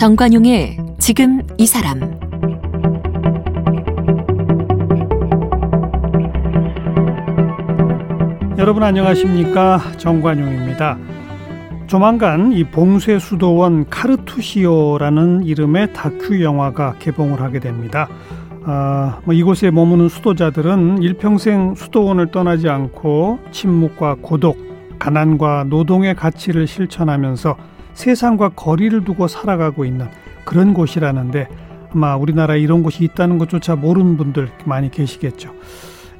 정관용의 지금 이 사람 여러분 안녕하십니까 정관용입니다. 조만간 이 봉쇄 수도원 카르투시오라는 이름의 다큐 영화가 개봉을 하게 됩니다. 아, 뭐 이곳에 머무는 수도자들은 일평생 수도원을 떠나지 않고 침묵과 고독, 가난과 노동의 가치를 실천하면서 세상과 거리를 두고 살아가고 있는 그런 곳이라는데 아마 우리나라에 이런 곳이 있다는 것조차 모르는 분들 많이 계시겠죠.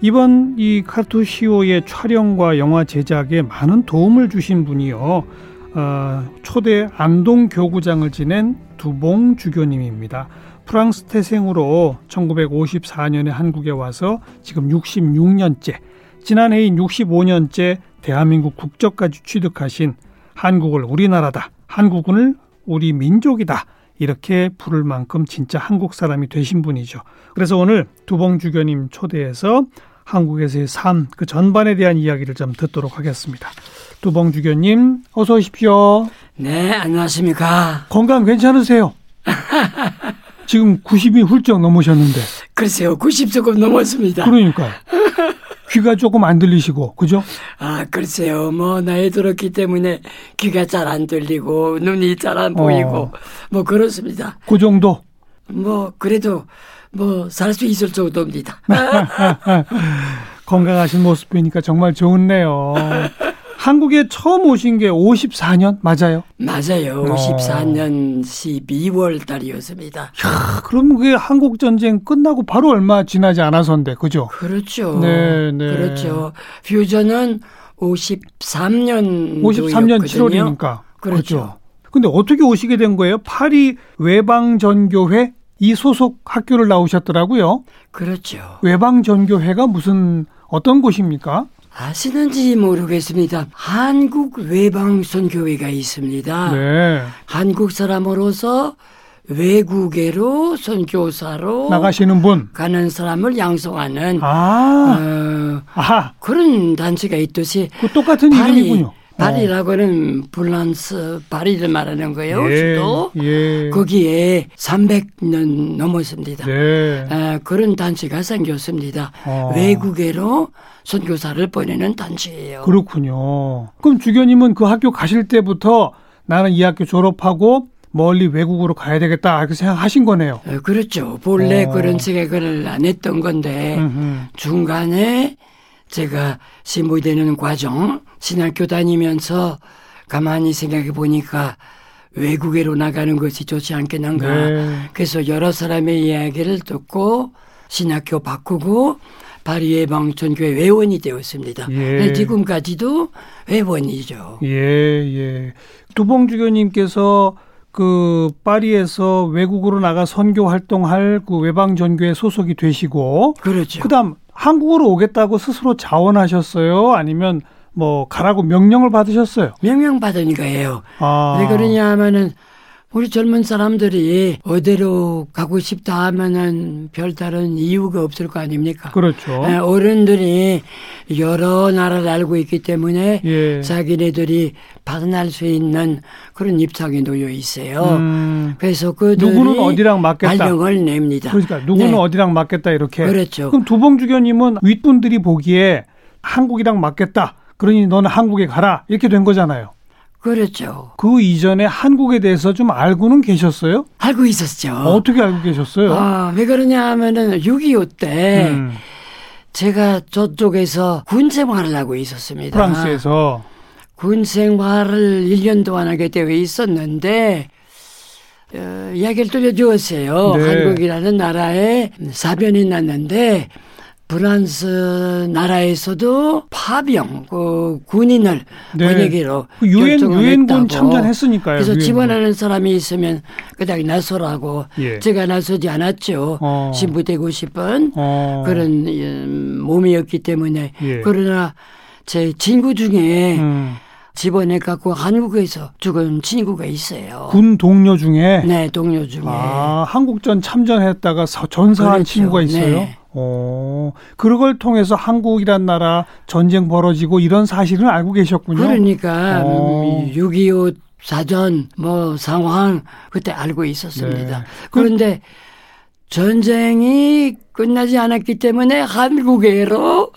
이번 이 카투시오의 촬영과 영화 제작에 많은 도움을 주신 분이요. 어, 초대 안동 교구장을 지낸 두봉 주교님입니다. 프랑스 태생으로 1954년에 한국에 와서 지금 66년째, 지난해인 65년째 대한민국 국적까지 취득하신 한국을 우리나라다. 한국을 우리 민족이다. 이렇게 부를 만큼 진짜 한국 사람이 되신 분이죠. 그래서 오늘 두봉 주교님 초대해서 한국에서의 삶, 그 전반에 대한 이야기를 좀 듣도록 하겠습니다. 두봉 주교님, 어서 오십시오. 네, 안녕하십니까. 건강 괜찮으세요? 지금 90이 훌쩍 넘으셨는데. 글쎄요, 90 조금 넘었습니다. 그러니까. 귀가 조금 안 들리시고 그죠? 아 글쎄요 뭐 나이 들었기 때문에 귀가 잘 안 들리고 눈이 잘 안 보이고 어. 뭐 그렇습니다. 그 정도? 뭐 그래도 뭐 살 수 있을 정도입니다. 건강하신 모습 보니까 정말 좋네요. 한국에 처음 오신 게 54년 맞아요? 맞아요. 54년 12월 달이었습니다. 야, 그럼 그게 한국 전쟁 끝나고 바로 얼마 지나지 않아서인데, 그죠? 그렇죠. 네, 네. 그렇죠. 퓨전은 53년 53년 7월이니까. 그렇죠. 그렇죠. 근데 어떻게 오시게 된 거예요? 파리 외방 전교회 이 소속 학교를 나오셨더라고요. 그렇죠. 외방 전교회가 무슨 어떤 곳입니까? 아시는지 모르겠습니다. 한국 외방선교회가 있습니다. 네. 한국 사람으로서 외국에로 선교사로 나가시는 분 가는 사람을 양성하는 아, 어, 그런 단체가 있듯이 그 똑같은 이름이군요. 파리라고는 불란스 파리를 말하는 거예요. 예, 수도 예. 거기에 300년 넘었습니다. 네. 아, 그런 단체가 생겼습니다. 어. 외국에로 선교사를 보내는 단체예요. 그렇군요. 그럼 주교님은 그 학교 가실 때부터 나는 이 학교 졸업하고 멀리 외국으로 가야 되겠다 이렇게 생각하신 거네요. 어, 그렇죠. 본래 어. 그런 생각을 안 했던 건데 음흠. 중간에 제가 신부되는 과정 신학교 다니면서 가만히 생각해 보니까 외국에로 나가는 것이 좋지 않겠는가. 네. 그래서 여러 사람의 이야기를 듣고 신학교 바꾸고 파리 예방전교회 회원이 되었습니다. 예. 지금까지도 회원이죠. 예, 예. 두봉 주교님께서 그 파리에서 외국으로 나가 선교 활동할 그 외방 전교회 소속이 되시고 그렇죠. 그다음 한국으로 오겠다고 스스로 자원하셨어요? 아니면 뭐 가라고 명령을 받으셨어요? 명령 받으니까예요. 아. 왜 그러냐 하면은 우리 젊은 사람들이 어디로 가고 싶다 하면은 별다른 이유가 없을 거 아닙니까? 그렇죠. 예, 어른들이 여러 나라를 알고 있기 때문에 예. 자기네들이 받아날 수 있는 그런 입장에 놓여 있어요. 음. 그래서 그 누구는 어디랑 맞겠다. 발령을 냅니다. 그러니까 누구는 네. 어디랑 맞겠다 이렇게. 그렇죠. 그럼 두봉주 교님은 윗분들이 보기에 한국이랑 맞겠다. 그러니 너는 한국에 가라 이렇게 된 거잖아요. 그렇죠. 그 이전에 한국에 대해서 좀 알고는 계셨어요? 알고 있었죠. 어떻게 알고 계셨어요? 아, 왜 그러냐 하면은 6.25때 음. 제가 저쪽에서 군 생활을 하고 있었습니다. 프랑스에서. 군 생활을 1년 동안 하게 되어 있었는데, 어, 이야기를 들려주었어요. 네. 한국이라는 나라에 사변이 났는데, 프랑스 나라에서도 파병 그 군인을 네. 보내기로 그 유엔 유엔군 참전했으니까요. 그래서 유엔군. 지원하는 사람이 있으면 그냥 나서라고 예. 제가 나서지 않았죠. 어. 신부되고 싶은 어. 그런 음, 몸이었기 때문에 예. 그러나 제 친구 중에 음. 집원해 갖고 한국에서 죽은 친구가 있어요. 군 동료 중에 네, 동료 중에. 아, 한국전 참전했다가 서- 전사한 그렇죠. 친구가 있어요. 네. 어, 그걸 통해서 한국이란 나라 전쟁 벌어지고 이런 사실은 알고 계셨군요. 그러니까 어. 6.25 사전 뭐 상황 그때 알고 있었습니다. 네. 그런데 전쟁이 끝나지 않았기 때문에 한국에로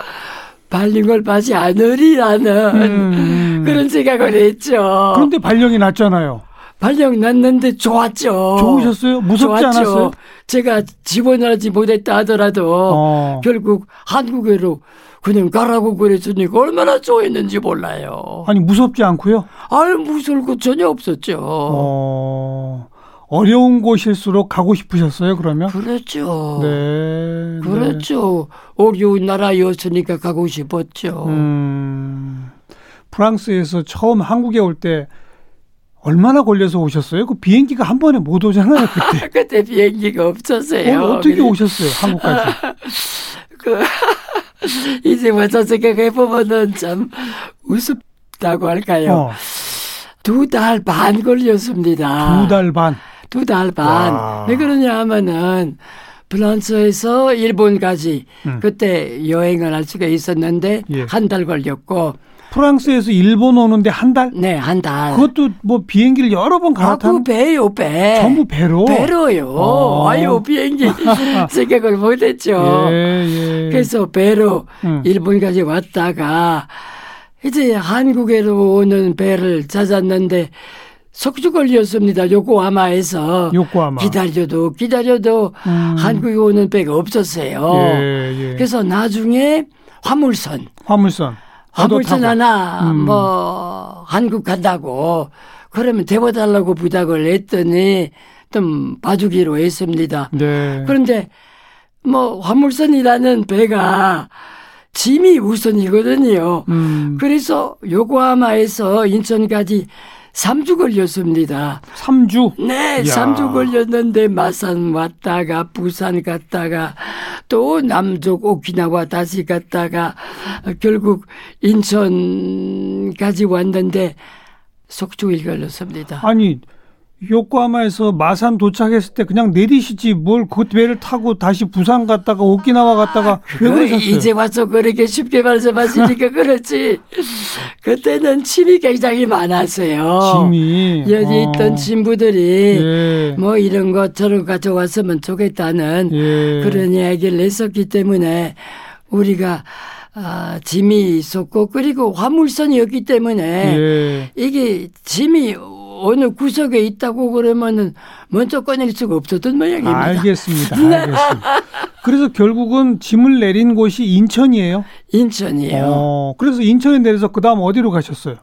발령을 받지 않으리라는 음. 그런 생각을 했죠. 그런데 발령이 났잖아요. 발령 났는데 좋았죠. 좋으셨어요? 무섭지 좋았죠. 않았어요? 제가 지원하지 못했다 하더라도 어. 결국 한국에로 그냥 가라고 그랬으니까 얼마나 좋아했는지 몰라요. 아니 무섭지 않고요. 아유 무서울 거 전혀 없었죠. 어. 어려운 곳일수록 가고 싶으셨어요, 그러면? 그렇죠. 네. 그렇죠. 어려운 나라였으니까 가고 싶었죠. 네. 음. 프랑스에서 처음 한국에 올 때 얼마나 걸려서 오셨어요? 그 비행기가 한 번에 못 오잖아요, 그때. 그때 비행기가 없었어요. 어, 어떻게 그래- 오셨어요, 한국까지? 그 이제 와서 생각해 보면은 참 우습다고 할까요? 어, 두달 반 걸렸습니다. 두 달 반. 두 달 반. 와. 왜 그러냐 하면은 프랑스에서 일본까지 음. 그때 여행을 할 수가 있었는데 예. 한달 걸렸고 프랑스에서 일본 오는데 한 달? 네 한 달. 그것도 뭐 비행기를 여러 번 아, 그 배요 배. 전부 배로. 배로요. 어. 아유 비행기 생각을 못했죠. 예, 예. 그래서 배로 음. 일본까지 왔다가 이제 한국에로 오는 배를 찾았는데 석주 걸렸습니다. 요코하마에서 요코하마. 기다려도 기다려도 음. 한국에 오는 배가 없었어요. 예, 예. 그래서 나중에 화물선 화물선. 화물선 타고. 하나 음. 뭐 한국 간다고 그러면 데워달라고 부탁을 했더니 좀 봐주기로 했습니다. 네. 그런데 뭐 화물선이라는 배가 짐이 우선이거든요. 음. 그래서 요코하마에서 인천까지 3주 걸렸습니다. 3주. 네, 이야. 3주 걸렸는데 마산 왔다가 부산 갔다가 또 남쪽 오키나와 다시 갔다가 결국 인천까지 왔는데 속주일 걸렸습니다. 아니 요코하마에서 마산 도착했을 때 그냥 내리시지 뭘 그 배를 타고 다시 부산 갔다가 오키나와 갔다가 왜그 그러셨어요? 이제 와서 그렇게 쉽게 말씀하시니까 그렇지. 그때는 침이 굉장히 많았어요. 짐이 여기 어. 있던 친구들이 예. 뭐 이런 것처럼 가져왔으면 좋겠다는 예. 그런 이야기를 했었기 때문에 우리가 아, 짐이 있었고 그리고 화물선이었기 때문에 예. 이게 짐이 어느 구석에 있다고 그러면은 먼저 꺼낼 수가 없었던 모양입니다. 알겠습니다. 알겠습니다. 그래서 결국은 짐을 내린 곳이 인천이에요. 인천이요. 어, 그래서 인천에 내려서 그 다음 어디로 가셨어요?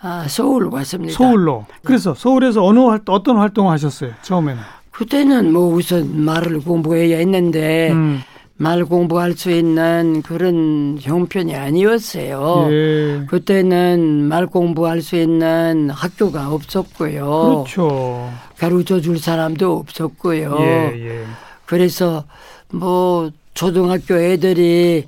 아, 서울 왔습니다. 서울로. 그래서 서울에서 어느 활, 어떤 활동을 하셨어요? 처음에는. 그때는 뭐 우선 말을 공부해야 했는데 음. 말 공부할 수 있는 그런 형편이 아니었어요. 예. 그때는 말 공부할 수 있는 학교가 없었고요. 그렇죠. 가르쳐 줄 사람도 없었고요. 예, 예. 그래서 뭐 초등학교 애들이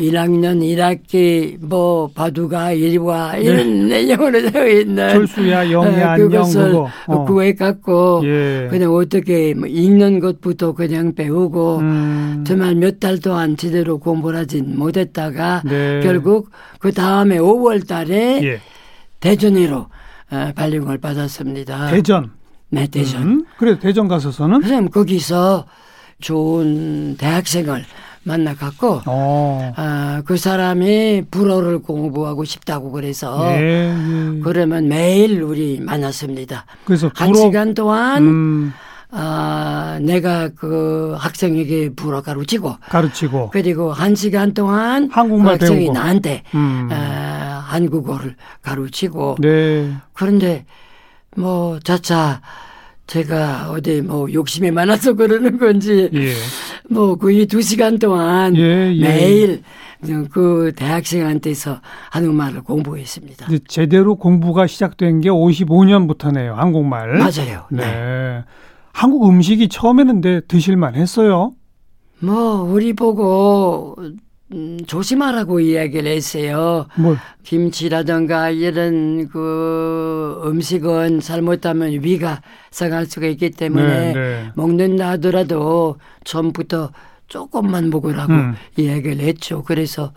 1학년 1학기 뭐 바둑아 일와 이런 내용으로 되어 있는 네. 철수야, 영야, 어, 그것을. 어. 구해 갖고 예. 그냥 어떻게 뭐 읽는 것부터 그냥 배우고 음. 정말 몇 달 동안 제대로 공부를 하진 못했다가 네. 결국 그 다음에 5월 달에 예. 대전으로 어, 발령을 받았습니다. 대전. 네, 대전. 음. 그래 대전 가서서는 그럼 거기서 좋은 대학생을 만나갖고 어. 아, 그 사람이 불어를 공부하고 싶다고 그래서 예, 예. 그러면 매일 우리 만났습니다. 그래서 한 불어- 시간 동안 음, 아, 내가 그 학생에게 불어 가르치고 가르치고 그리고 한 시간 동안 한국말 그 학생이 배우고. 나한테 음. 아, 한국어를 가르치고 네. 그런데 뭐 자차 제가 어디 뭐 욕심이 많아서 그러는 건지 예. 뭐 거의 두 시간 동안 예, 예. 매일 그 대학생한테서 한국말을 공부했습니다. 제대로 공부가 시작된 게 55년부터네요. 한국말. 맞아요. 네. 네. 한국 음식이 처음에는 데 드실만 했어요. 뭐 우리 보고 음, 조심하라고 이야기를 했어요. 뭘? 김치라든가 이런 그 음식은 잘못하면 위가 상할 수가 있기 때문에 네, 네. 먹는다 하더라도 처음부터 조금만 먹으라고 음. 이야기를 했죠. 그래서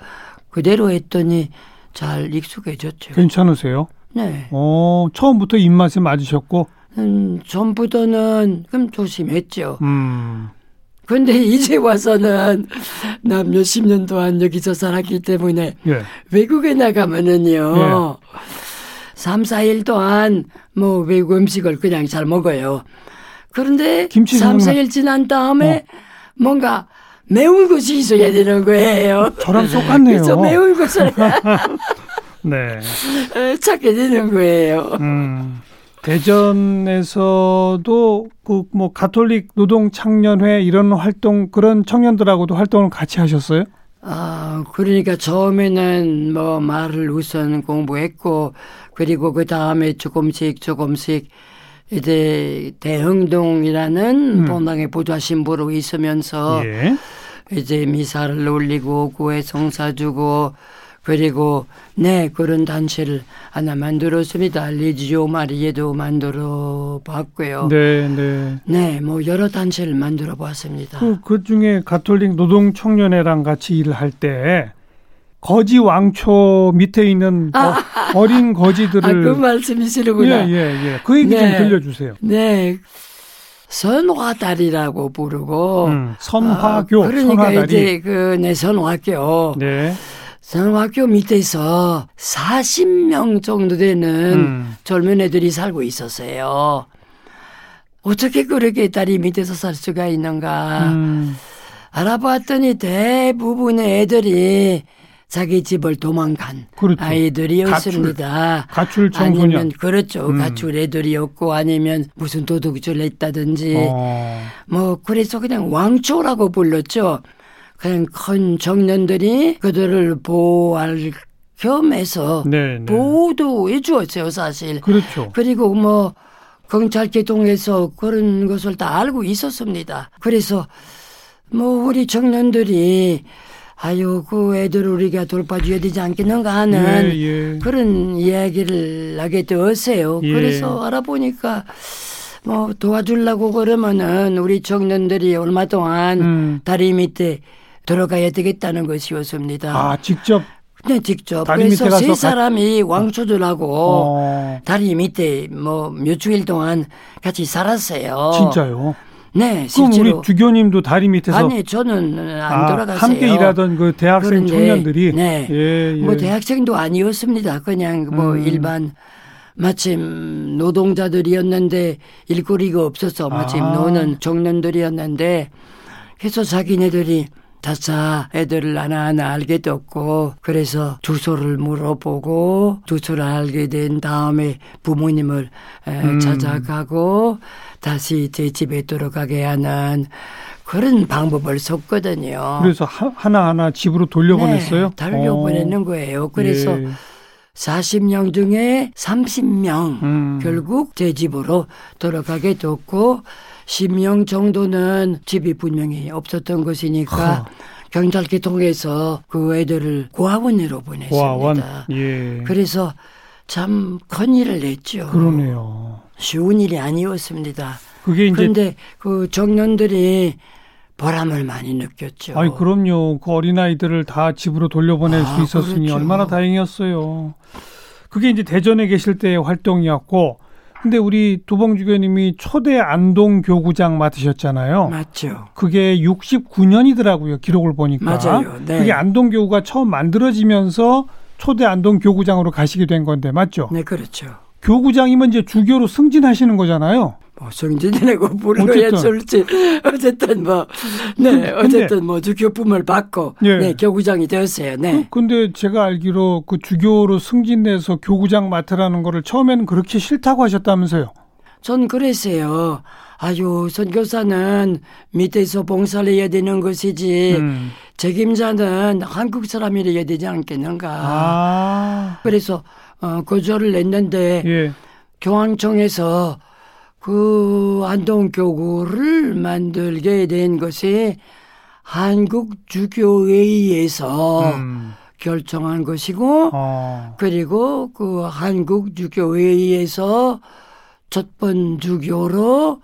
그대로 했더니 잘 익숙해졌죠. 괜찮으세요? 네. 어, 처음부터 입맛에 맞으셨고, 음, 전부터는 그럼 조심했죠. 음, 근데 이제 와서는 나 몇십 년 동안 여기서 살았기 때문에 예. 외국에 나가면은요. 삼 3, 4일 동안 뭐 외국 음식을 그냥 잘 먹어요. 그런데 김치 3, 생각나- 4일 지난 다음에 뭔가 매운 것이 있어야 되는 거예요. 저랑 똑같네요. 그래서 매운 것을 네. 찾게 되는 거예요. 음, 대전에서도 그 뭐 가톨릭 노동 청년회 이런 활동 그런 청년들하고도 활동을 같이 하셨어요? 아, 그러니까 처음에는 뭐 말을 우선 공부했고, 그리고 그 다음에 조금씩 조금씩 이제 대흥동이라는 음. 본당의 보좌 신부로 있으면서 예. 이제 미사를 올리고 교회 성사 주고 그리고 네 그런 단체를 하나 만들었습니다. 리지오 마리에도 만들어 봤고요. 네, 네. 네, 뭐 여러 단체를 만들어 봤습니다. 그, 그 중에 가톨릭 노동 청년회랑 같이 일을 할때 거지 왕초 밑에 있는 어, 린 거지들을 아, 그 말씀이시는구나. 예, 예, 예. 그 얘기 네. 좀 들려주세요. 네. 선화달이라고 부르고. 음, 선화교, 아, 그러니까 선화다리. 이제 그내 선화교. 네. 선화교 밑에서 40명 정도 되는 음. 젊은 애들이 살고 있었어요. 어떻게 그렇게 다리 밑에서 살 수가 있는가. 음, 알아봤더니 대부분의 애들이 자기 집을 도망간 그렇죠. 아이들이었습니다. 가출 청소년. 아니면 그렇죠. 음. 가출 애들이었고 아니면 무슨 도둑질을 했다든지 어, 뭐 그래서 그냥 왕초라고 불렀죠. 그냥 큰 청년들이 그들을 보호할 겸해서 네, 네. 보호도 해주었어요 사실. 그렇죠. 그리고 뭐 경찰계 통해서 그런 것을 다 알고 있었습니다. 그래서 뭐 우리 청년들이 아유 그 애들 우리가 돌봐줘야 되지 않겠는가 하는 예, 예. 그런 이야기를 하게 되었어요. 예. 그래서 알아보니까 뭐 도와주려고 그러면은 우리 청년들이 얼마 동안 음. 다리 밑에 들어가야 되겠다는 것이었습니다. 아, 직접 네, 직접. 그래서 세 가- 사람이 왕초들하고 어, 다리 밑에 뭐 몇 주일 동안 같이 살았어요. 진짜요? 네, 그럼 실제로. 우리 주교님도 다리 밑에서 아니 저는 안 아, 돌아갔어요. 함께 일하던 그 대학생 그런데, 청년들이 네. 예, 예. 뭐 대학생도 아니었습니다. 그냥 뭐 음. 일반 마침 노동자들이었는데 일거리가 없어서 마침 아. 노는 청년들이었는데 그래서 자기네들이 다짜 애들을 하나하나 알게 됐고 그래서 주소를 물어보고 주소를 알게 된 다음에 부모님을 에, 음. 찾아가고 다시 제 집에 들어가게 하는 그런 방법을 썼거든요. 그래서 하, 하나하나 집으로 돌려보냈어요? 네, 돌려보내는 거예요. 그래서 예. 40명 중에 30명 음. 결국 제 집으로 돌아가게 됐고 10명 정도는 집이 분명히 없었던 것이니까 하. 경찰계 통해서 그 애들을 고아원으로 보냈습니다. 고아원. 예. 그래서 참 큰 일을 했죠. 그러네요. 쉬운 일이 아니었습니다. 그게 이제 그런데 그 청년들이 보람을 많이 느꼈죠. 아이 그럼요. 그 어린 아이들을 다 집으로 돌려보낼 아, 수 있었으니 그렇죠. 얼마나 다행이었어요. 그게 이제 대전에 계실 때의 활동이었고 근데 우리 두봉주 교님이 초대 안동 교구장 맡으셨잖아요. 맞죠. 그게 69년이더라고요. 기록을 보니까. 맞아요. 네. 그게 안동 교구가 처음 만들어지면서 초대 안동 교구장으로 가시게 된 건데 맞죠? 네, 그렇죠. 교구장이면 이제 주교로 승진하시는 거잖아요. 뭐 성진이라고 불러야. 될지 어쨌든 뭐 네 어쨌든 뭐 주교품을 받고 예. 네 교구장이 되었어요. 네. 근데 제가 알기로 그 주교로 승진돼서 교구장 맡으라는 거를 처음에는 그렇게 싫다고 하셨다면서요. 전 그랬어요. 아유 선교사는 밑에서 봉사를 해야 되는 것이지 음. 책임자는 한국 사람이어야 되지 않겠는가. 아. 그래서 어, 거절을 냈는데 예. 교황청에서 그 안동교구를 만들게 된 것이 한국주교회의에서 음. 결정한 것이고 어. 그리고 그 한국주교회의에서 첫번 주교로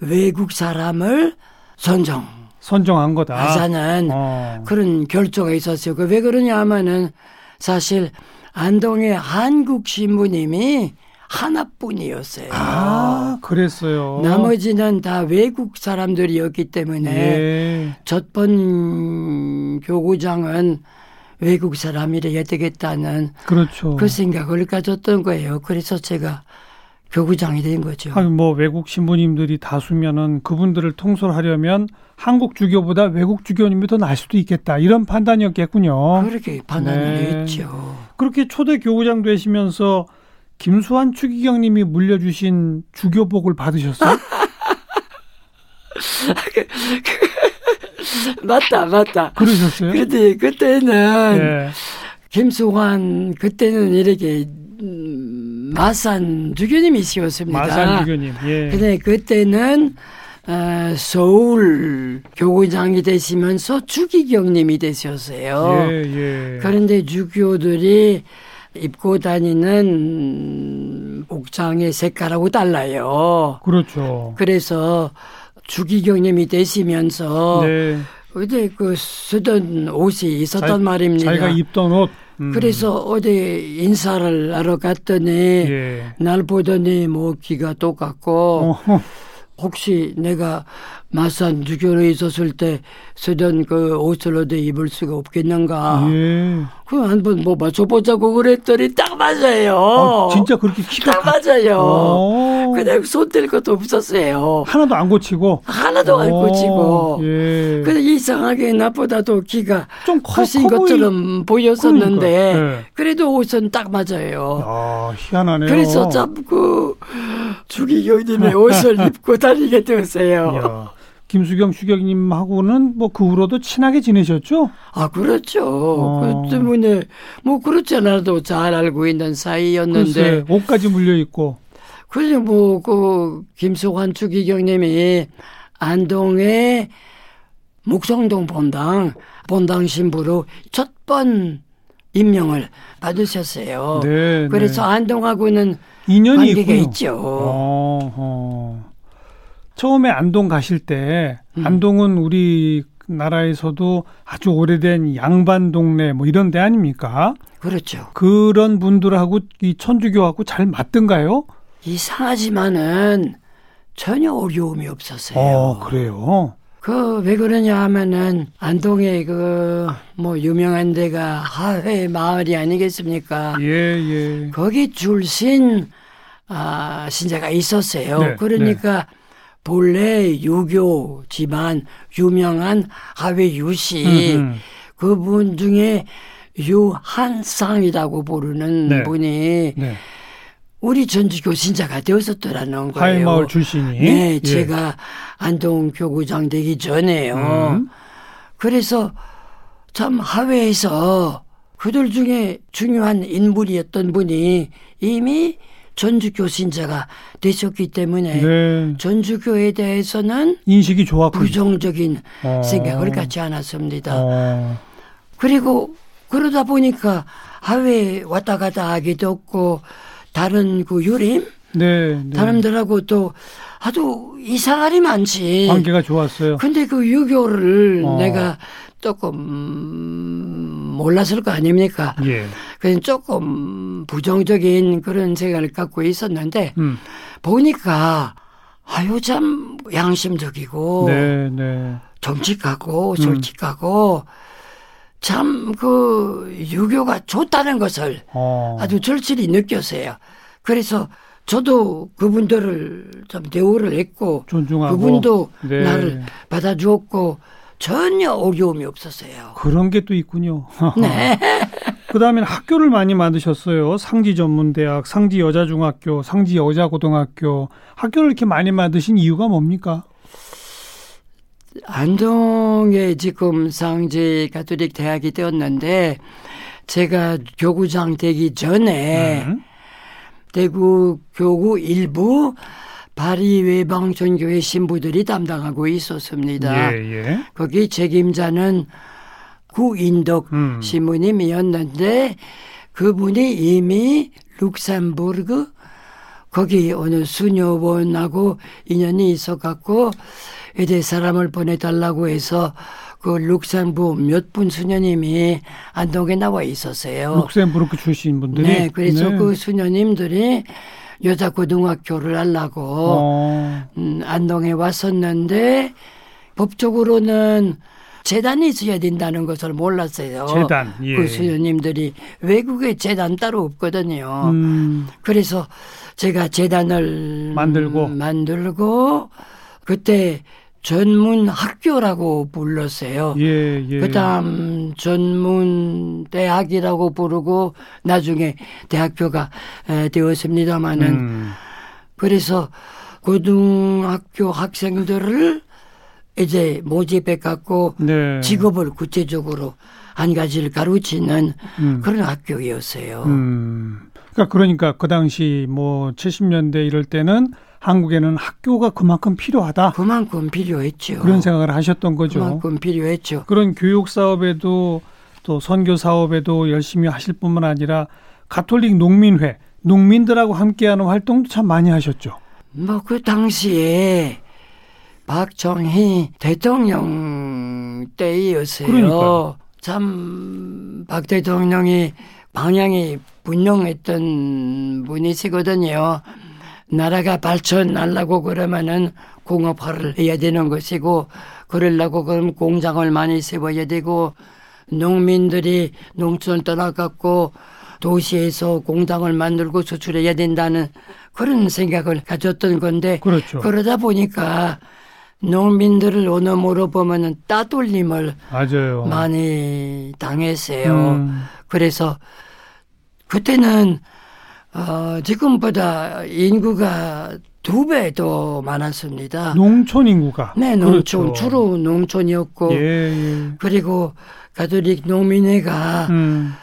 외국 사람을 선정 선정한 거다. 하자는 어. 그런 결정이 있었어요. 그 왜 그러냐 하면은 사실 안동의 한국 신부님이 하나뿐이었어요. 아, 그랬어요. 나머지는 다 외국 사람들이었기 때문에 예. 첫번 교구장은 외국 사람이래야 되겠다는 그렇죠. 그 생각을 가졌던 거예요. 그래서 제가 교구장이 된 거죠. 아니 뭐 외국 신부님들이 다수면은 그분들을 통솔하려면 한국 주교보다 외국 주교님이 더 나을 수도 있겠다 이런 판단이었겠군요. 그렇게 판단을 네. 했죠. 그렇게 초대 교구장 되시면서 김수환 추기경님이 물려주신 주교복을 받으셨어요? 맞다, 맞다. 그러셨어요? 그런데 그때는 예. 김수환 그때는 이렇게 음, 마산 주교님이시었습니다. 마산 주교님. 예. 근데 그때는 어, 서울 교구장이 되시면서 주기경님이 되셨어요. 예, 예. 그런데 주교들이 입고 다니는 복장의 색깔하고 달라요. 그렇죠. 그래서 주기 경님이 되시면서 네. 어디 그 쓰던 옷이 있었단 자, 말입니다. 자기가 입던 옷. 음. 그래서 어디 인사를 하러 갔더니 예. 날 보더니 뭐 귀가 똑같고 어허. 혹시 내가 마산 주교로 있었을 때 쓰던 그 옷을 어디 입을 수가 없겠는가. 예. 그 한번 뭐 맞춰보자고 그랬더니 딱 맞아요. 아, 진짜 그렇게 키가 딱 맞아요. 그냥 손 댈 것도 없었어요. 하나도 안 고치고. 하나도 안 고치고. 예. 근데 이상하게 나보다도 키가 좀 커신 것처럼 보였었는데 네. 그래도 옷은 딱 맞아요. 아 희한하네요. 그래서 참그 주기경님의 옷을 입고 다니게 되었어요. 김수경 추격님하고는 뭐 그 후로도 친하게 지내셨죠? 아 그렇죠. 어. 그 때문에 뭐 그렇지 않아도 잘 알고 있는 사이였는데 글쎄, 옷까지 물려 있고. 그래서 뭐그 김수환 추기경님이 안동의 목성동 본당 본당 신부로 첫 번 임명을 받으셨어요. 네, 그래서 네. 안동하고는 인연이 관계가 있군요. 있죠. 어, 어. 처음에 안동 가실 때 음. 안동은 우리 나라에서도 아주 오래된 양반 동네 뭐 이런 데 아닙니까? 그렇죠. 그런 분들하고 이 천주교하고 잘 맞던가요? 이상하지만은 전혀 어려움이 없었어요. 어, 그래요? 그 왜 그러냐 하면은 안동에 그 뭐 유명한 데가 하회 마을이 아니겠습니까? 예, 예. 거기 줄신 아 신자가 있었어요. 네, 그러니까 네. 본래 유교 집안 유명한 하회 유씨 음음. 그분 중에 유한상이라고 부르는 네. 분이 네. 우리 전주교 신자가 되었었더라는 거예요. 하회마을 출신이. 네, 예. 제가 안동 교구장 되기 전에요. 음. 그래서 참 하회에서 그들 중에 중요한 인물이었던 분이 이미 전주교 신자가 되셨기 때문에 네. 전주교에 대해서는 인식이 좋았고 부정적인 어. 생각을 갖지 않았습니다. 어. 그리고 그러다 보니까 하회 왔다 갔다 하기도 없고 다른 그 유림 네, 네. 사람들하고 또 아주 이상하리 많지. 관계가 좋았어요. 근데 그 유교를 어. 내가 조금 몰랐을 거 아닙니까? 예. 그래서 조금 부정적인 그런 생각을 갖고 있었는데 음. 보니까 아유 참 양심적이고 네, 네. 정직하고 음. 솔직하고 음. 참그 유교가 좋다는 것을 어. 아주 절실히 느꼈어요. 그래서 저도 그분들을 좀 대우를 했고 존중하고 그분도 네. 나를 받아주었고 전혀 어려움이 없었어요. 그런 게 또 있군요. 네. 그 다음에는 학교를 많이 만드셨어요. 상지 전문대학, 상지 여자중학교, 상지 여자고등학교. 학교를 이렇게 많이 만드신 이유가 뭡니까? 안동에 지금 상지 가톨릭 대학이 되었는데 제가 교구장 되기 전에 음. 대구 교구 일부 파리 외방전교회 신부들이 담당하고 있었습니다. 예, 예. 거기 책임자는 구인덕 음. 신부님이었는데 그분이 이미 룩셈부르크 거기 어느 수녀원하고 인연이 있어갖고 이제 사람을 보내달라고 해서 그 룩셈부르크 몇분 수녀님이 안동에 나와 있었어요. 룩셈부르크 출신 분들이. 네, 그래서 네. 그 수녀님들이 여자 고등학교를 하려고 어. 음, 안동에 왔었는데 법적으로는 재단이 있어야 된다는 것을 몰랐어요. 재단, 예. 그 수녀님들이 외국에 재단 따로 없거든요. 음. 그래서 제가 재단을 만들고. 만들고 그때 전문 학교라고 불렀어요. 예, 예. 그다음 전문 대학이라고 부르고 나중에 대학교가 에, 되었습니다마는 음. 그래서 고등학교 학생들을 이제 모집해 갖고 네. 직업을 구체적으로 한 가지를 가르치는 음. 그런 학교였어요. 음. 그러니까 그러니까 그 당시 뭐 70년대 이럴 때는 한국에는 학교가 그만큼 필요하다. 그만큼 필요했죠. 그런 생각을 하셨던 거죠. 그만큼 필요했죠. 그런 교육 사업에도 또 선교 사업에도 열심히 하실 뿐만 아니라 가톨릭 농민회, 농민들하고 함께하는 활동도 참 많이 하셨죠. 뭐 그 당시에 박정희 대통령 때였어요. 그러니까요. 참박 대통령이 방향이 분명했던 분이시거든요. 나라가 발전하려고 그러면은 공업화를 해야 되는 것이고 그러려고 그러면 공장을 많이 세워야 되고 농민들이 농촌을 떠나갖고 도시에서 공장을 만들고 수출해야 된다는 그런 생각을 가졌던 건데 그렇죠. 그러다 보니까 농민들을 어느 물어보면은 따돌림을 맞아요. 많이 당했어요. 음. 그래서 그때는 어, 지금보다 인구가 두 배 더 많았습니다. 농촌 인구가. 네, 농촌 그렇죠. 주로 농촌이었고 예, 예. 그리고 가톨릭 농민회가 음,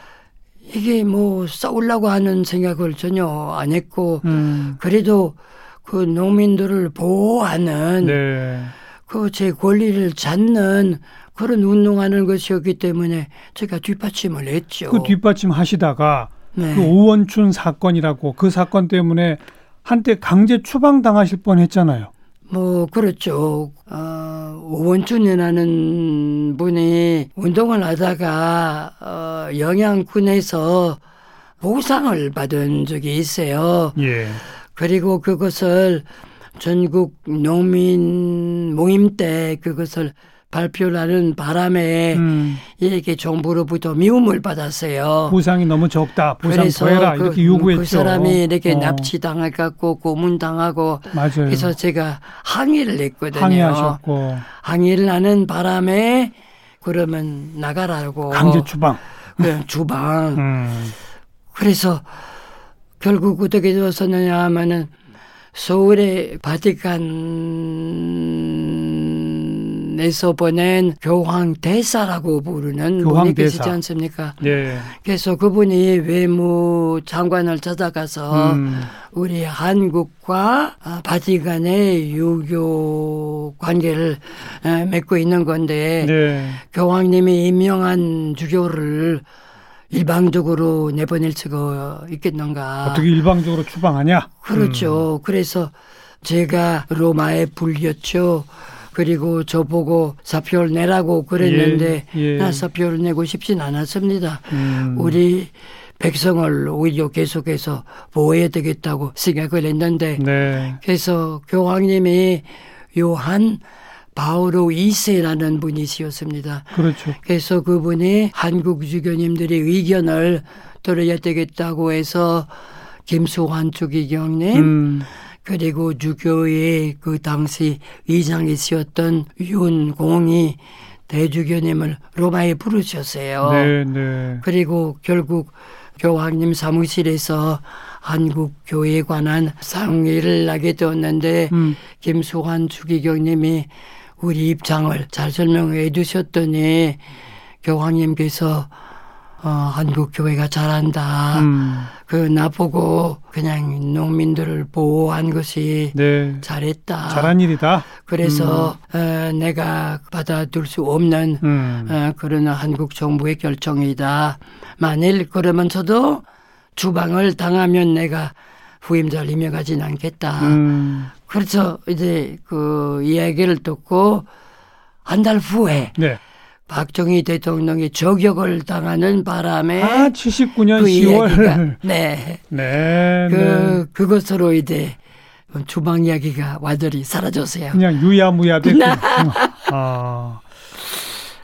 이게 뭐 싸우려고 하는 생각을 전혀 안 했고 음. 그래도 그 농민들을 보호하는 네. 그제 권리를 찾는 그런 운동하는 것이었기 때문에 제가 뒷받침을 했죠. 그 뒷받침 하시다가 네. 그 오원춘 사건이라고 그 사건 때문에 한때 강제 추방 당하실 뻔 했잖아요. 뭐 그렇죠. 어, 오원춘이라는 분이 운동을 하다가 어, 영양군에서 보상을 받은 적이 있어요. 예. 그리고 그것을 전국 농민 모임 때 그것을 발표하는 바람에 음, 이렇게 정부로부터 미움을 받았어요. 보상이 너무 적다. 보상 그래서 더해라. 그, 이렇게 요구했죠. 그 사람이 이렇게 어, 납치당해갖고 고문당하고 맞아요. 그래서 제가 항의를 했거든요. 항의하셨고 항의를 하는 바람에 그러면 나가라고 강제 추방. 그 주방 음, 그래서 결국 어떻게 되었었느냐 하면은 서울의 바티칸 에서 보낸 교황 대사라고 부르는 교황 분이 계시지. 않습니까? 예. 그래서 그분이 외무 장관을 찾아가서 음, 우리 한국과 아, 바티칸의 유교 관계를 에, 맺고 있는 건데 네. 교황님이 임명한 주교를 일방적으로 내보낼 수가 있겠는가? 어떻게 일방적으로 추방하냐? 그렇죠. 그래서 제가 로마에 불렸죠. 그리고 저보고 사표를 내라고 그랬는데 예, 예. 나 사표를 내고 싶진 않았습니다. 음, 우리 백성을 오히려 계속해서 보호해야 되겠다고 생각을 했는데 네. 그래서 교황님이 요한 바오로 2세라는 분이시였습니다. 그렇죠. 그래서 그분이 한국 주교님들의 의견을 들어야 되겠다고 해서 김수환 주기경님 음, 그리고 주교의 그 당시 의장이셨던 윤공이 대주교님을 로마에 부르셨어요. 네, 네. 그리고 결국 교황님 사무실에서 한국 교회에 관한 상의를 하게 되었는데 음, 김수환 주기경님이 우리 입장을 잘 설명해 주셨더니 교황님께서 어, 한국 교회가 잘한다. 음. 그 나보고 그냥 농민들을 보호한 것이 네. 잘했다. 잘한 일이다. 그래서 어, 내가 받아둘 수 없는 음. 어, 그런 한국 정부의 결정이다. 만일 그러면서도 주방을 당하면 내가 후임자를 임명하진 않겠다. 음. 그래서 이제 그 이야기를 듣고 한 달 후에 네. 박정희 대통령이 저격을 당하는 바람에 아, 79년 그 10월. 이야기가 네. 네. 그 네. 그것으로 이제 주방 이야기가 완전히 사라졌어요. 그냥 유야무야 됐고. 아.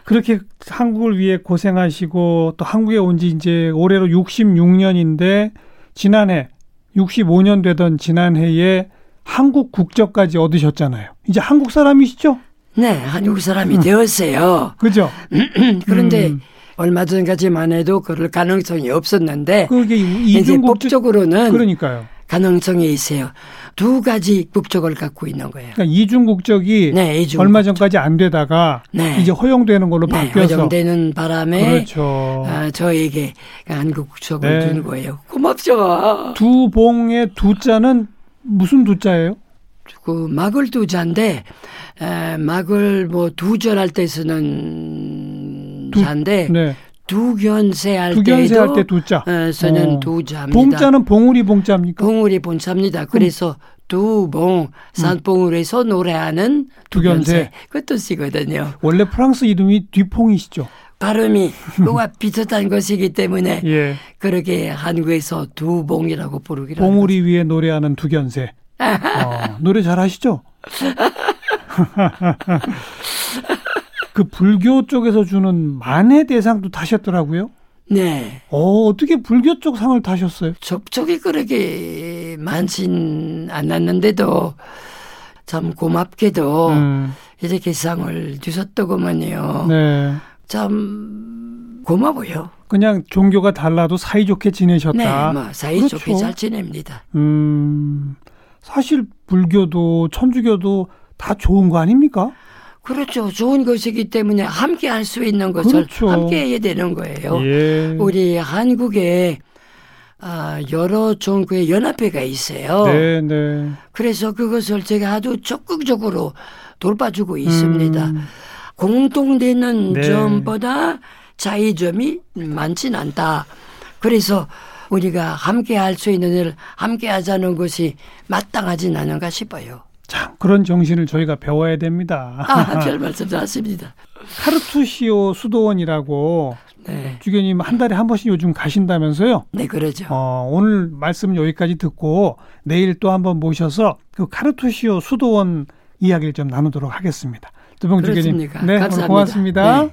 그렇게 한국을 위해 고생하시고 또 한국에 온 지 이제 올해로 66년인데 지난해 65년 되던 지난해에 한국 국적까지 얻으셨잖아요. 이제 한국 사람이시죠? 네, 한국 사람이 되었어요. 그죠? 그런데 음. 얼마 전까지만 해도 그럴 가능성이 없었는데 그게 이제 법적으로는 그러니까요. 가능성이 있어요. 두 가지 국적을 갖고 있는 거예요. 그러니까 이중 국적이 네, 이중 얼마 전까지 안 되다가 네. 이제 허용되는 걸로 네, 바뀌어서 허용되는 바람에 그렇죠. 아, 저에게 한국 국적을 네. 준 거예요. 고맙죠. 두 봉의 두 자는 무슨 두 자예요? 그 막을 두 자인데 에, 막을 뭐 두절 할 때 쓰는 두- 자인데 네. 두견세 할 두견세 때도 할때 두 자. 어, 쓰는 어. 두 자입니다. 봉자는 봉우리 봉자입니까? 봉우리 본사입니다. 그래서 두봉 산봉우리에서 노래하는 두견세. 두견세 그 뜻이거든요. 원래 프랑스 이름이 뒤퐁이시죠. 발음이 그와 비슷한 것이기 때문에 예. 그렇게 한국에서 두봉이라고 부르기로 봉우리 위에 노래하는 두견세. 어, 노래 잘 하시죠? 그 불교 쪽에서 주는 만해 대상도 타셨더라고요. 네. 어, 어떻게 불교 쪽 상을 타셨어요? 접촉이 그렇게 많진 않았는데도 참 고맙게도 음, 이렇게 상을 주셨더구만요. 네. 참 고마워요. 그냥 종교가 달라도 사이좋게 네, 지내셨다. 뭐 사이좋게 그렇죠. 잘 지냅니다. 음, 사실 불교도 천주교도 다 좋은 거 아닙니까? 그렇죠. 좋은 것이기 때문에 함께 할 수 있는 것을 그렇죠. 함께 해야 되는 거예요. 예. 우리 한국에 아, 여러 종교의 연합회가 있어요. 네, 네. 그래서 그것을 제가 아주 적극적으로 돌봐주고 있습니다. 음, 공통되는 네. 점보다 차이점이 많진 않다. 그래서 우리가 함께 할 수 있는 일을 함께 하자는 것이 마땅하진 않은가 싶어요. 참 그런 정신을 저희가 배워야 됩니다. 아, 별 말씀 좋습니다. 카르투시오 수도원이라고 네. 주교님 한 달에 한 번씩 요즘 가신다면서요? 네, 그러죠. 어, 오늘 말씀 여기까지 듣고 내일 또 한번 모셔서 그 카르투시오 수도원 이야기를 좀 나누도록 하겠습니다. 두봉 주교님. 네, 감사합니다. 고맙습니다. 네.